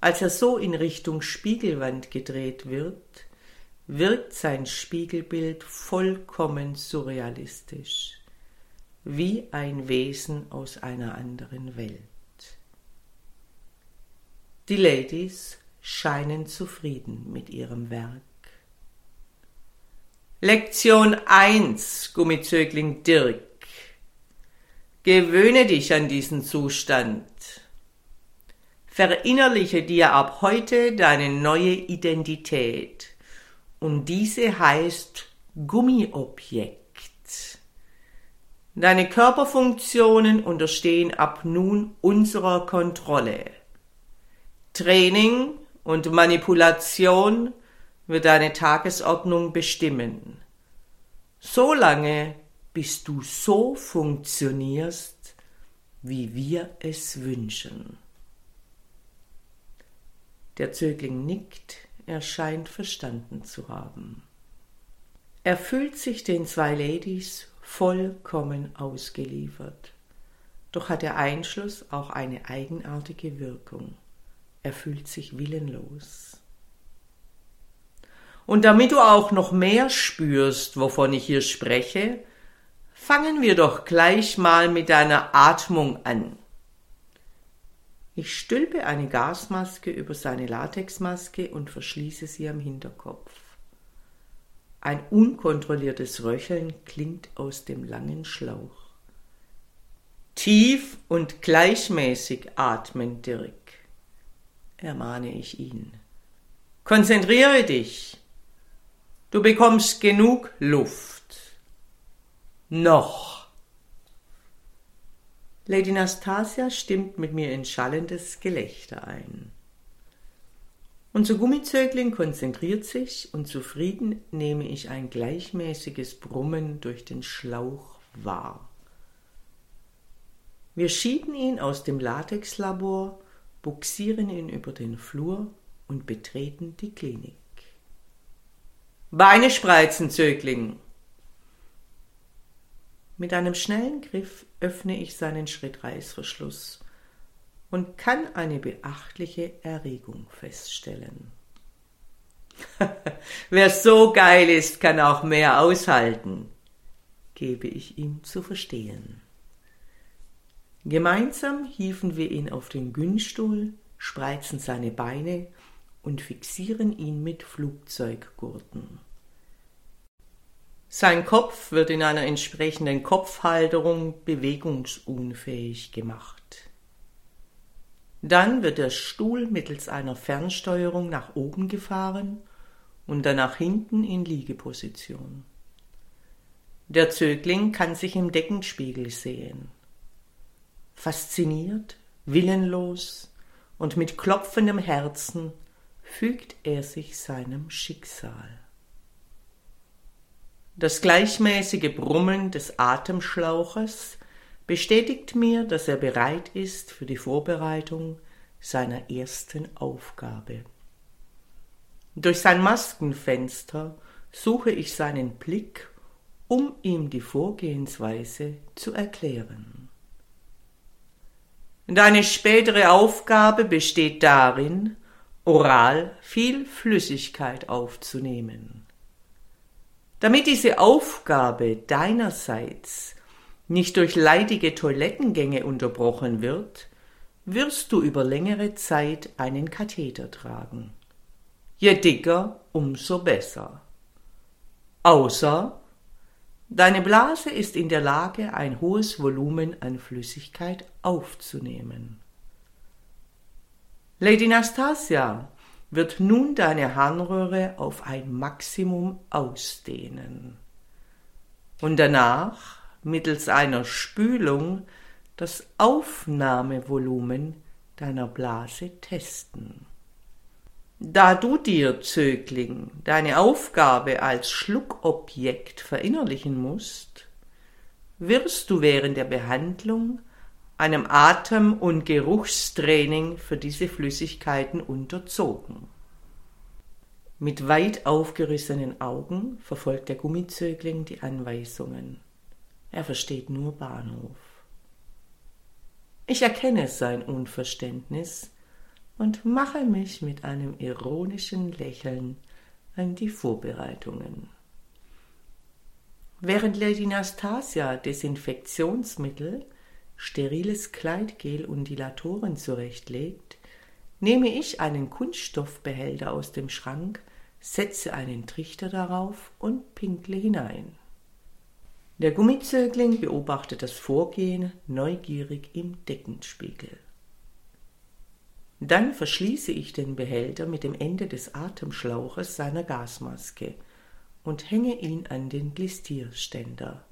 Als er so in Richtung Spiegelwand gedreht wird, wirkt sein Spiegelbild vollkommen surrealistisch, wie ein Wesen aus einer anderen Welt. Die Ladies scheinen zufrieden mit ihrem Werk. Lektion 1, Gummizögling Dirk. Gewöhne dich an diesen Zustand. Verinnerliche dir ab heute deine neue Identität. Und diese heißt Gummiobjekt. Deine Körperfunktionen unterstehen ab nun unserer Kontrolle. Training und Manipulation wird deine Tagesordnung bestimmen. Solange bis du so funktionierst, wie wir es wünschen. Der Zögling nickt, er scheint verstanden zu haben. Er fühlt sich den zwei Ladies vollkommen ausgeliefert. Doch hat der Einschluss auch eine eigenartige Wirkung. Er fühlt sich willenlos. Und damit du auch noch mehr spürst, wovon ich hier spreche, fangen wir doch gleich mal mit deiner Atmung an. Ich stülpe eine Gasmaske über seine Latexmaske und verschließe sie am Hinterkopf. Ein unkontrolliertes Röcheln klingt aus dem langen Schlauch. Tief und gleichmäßig atmen, Dirk, ermahne ich ihn. Konzentriere dich. Du bekommst genug Luft. Noch. Lady Nastasia stimmt mit mir in schallendes Gelächter ein. Unser Gummizögling konzentriert sich und zufrieden nehme ich ein gleichmäßiges Brummen durch den Schlauch wahr. Wir schieben ihn aus dem Latexlabor, buxieren ihn über den Flur und betreten die Klinik. Beine spreizen, Zögling! Mit einem schnellen Griff öffne ich seinen Schrittreißverschluss und kann eine beachtliche Erregung feststellen. Wer so geil ist, kann auch mehr aushalten, gebe ich ihm zu verstehen. Gemeinsam hieven wir ihn auf den Günststuhl, spreizen seine Beine und fixieren ihn mit Flugzeuggurten. Sein Kopf wird in einer entsprechenden Kopfhalterung bewegungsunfähig gemacht. Dann wird der Stuhl mittels einer Fernsteuerung nach oben gefahren und dann nach hinten in Liegeposition. Der Zögling kann sich im Deckenspiegel sehen. Fasziniert, willenlos und mit klopfendem Herzen fügt er sich seinem Schicksal. Das gleichmäßige Brummen des Atemschlauches bestätigt mir, dass er bereit ist für die Vorbereitung seiner ersten Aufgabe. Durch sein Maskenfenster suche ich seinen Blick, um ihm die Vorgehensweise zu erklären. Deine spätere Aufgabe besteht darin, oral viel Flüssigkeit aufzunehmen. Damit diese Aufgabe deinerseits nicht durch leidige Toilettengänge unterbrochen wird, wirst du über längere Zeit einen Katheter tragen. Je dicker, umso besser. Außer deine Blase ist in der Lage, ein hohes Volumen an Flüssigkeit aufzunehmen. Lady Nastasia, wird nun deine Harnröhre auf ein Maximum ausdehnen und danach mittels einer Spülung das Aufnahmevolumen deiner Blase testen. Da du dir, Zögling, deine Aufgabe als Schluckobjekt verinnerlichen musst, wirst du während der Behandlung einem Atem- und Geruchstraining für diese Flüssigkeiten unterzogen. Mit weit aufgerissenen Augen verfolgt der Gummizögling die Anweisungen. Er versteht nur Bahnhof. Ich erkenne sein Unverständnis und mache mich mit einem ironischen Lächeln an die Vorbereitungen. Während Lady Nastasia Desinfektionsmittel, steriles Kleidgel und Dilatoren zurechtlegt, nehme ich einen Kunststoffbehälter aus dem Schrank, setze einen Trichter darauf und pinkle hinein. Der Gummizögling beobachtet das Vorgehen neugierig im Deckenspiegel. Dann verschließe ich den Behälter mit dem Ende des Atemschlauches seiner Gasmaske und hänge ihn an den Glistierständer.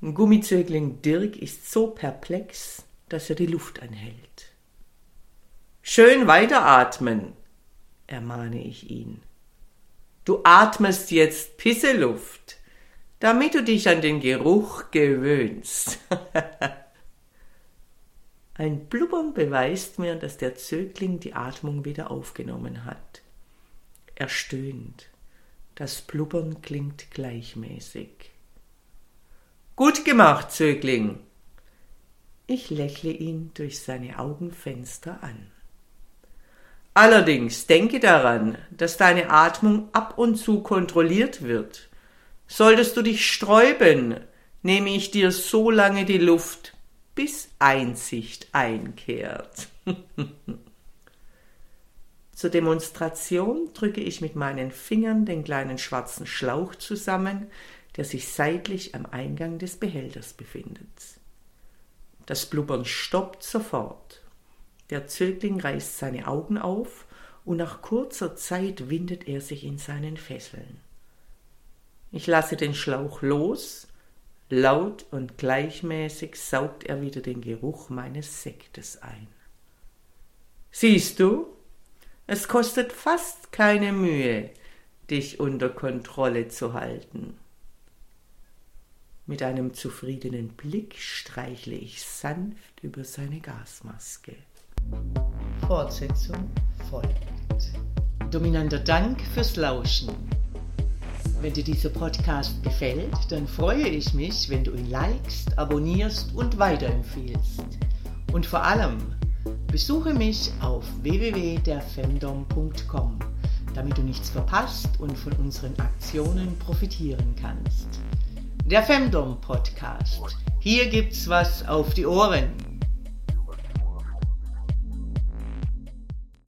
Gummizögling Dirk ist so perplex, dass er die Luft anhält. Schön weiteratmen, ermahne ich ihn. Du atmest jetzt Pisseluft, damit du dich an den Geruch gewöhnst. Ein Blubbern beweist mir, dass der Zögling die Atmung wieder aufgenommen hat. Er stöhnt. Das Blubbern klingt gleichmäßig. Gut gemacht, Zögling. Ich lächle ihn durch seine Augenfenster an. Allerdings denke daran, dass deine Atmung ab und zu kontrolliert wird. Solltest du dich sträuben, nehme ich dir so lange die Luft, bis Einsicht einkehrt. Zur Demonstration drücke ich mit meinen Fingern den kleinen schwarzen Schlauch zusammen, der sich seitlich am Eingang des Behälters befindet. Das Blubbern stoppt sofort. Der Zögling reißt seine Augen auf und nach kurzer Zeit windet er sich in seinen Fesseln. Ich lasse den Schlauch los Laut und gleichmäßig saugt er wieder den Geruch meines Sektes ein. Siehst du, es kostet fast keine Mühe, dich unter Kontrolle zu halten. Mit einem zufriedenen Blick streichle ich sanft über seine Gasmaske. Fortsetzung folgt. Dominanter Dank fürs Lauschen. Wenn dir dieser Podcast gefällt, dann freue ich mich, wenn du ihn likest, abonnierst und weiterempfiehlst. Und vor allem, besuche mich auf www.derfemdom.com, damit du nichts verpasst und von unseren Aktionen profitieren kannst. Der Femdom Podcast. Hier gibt's was auf die Ohren.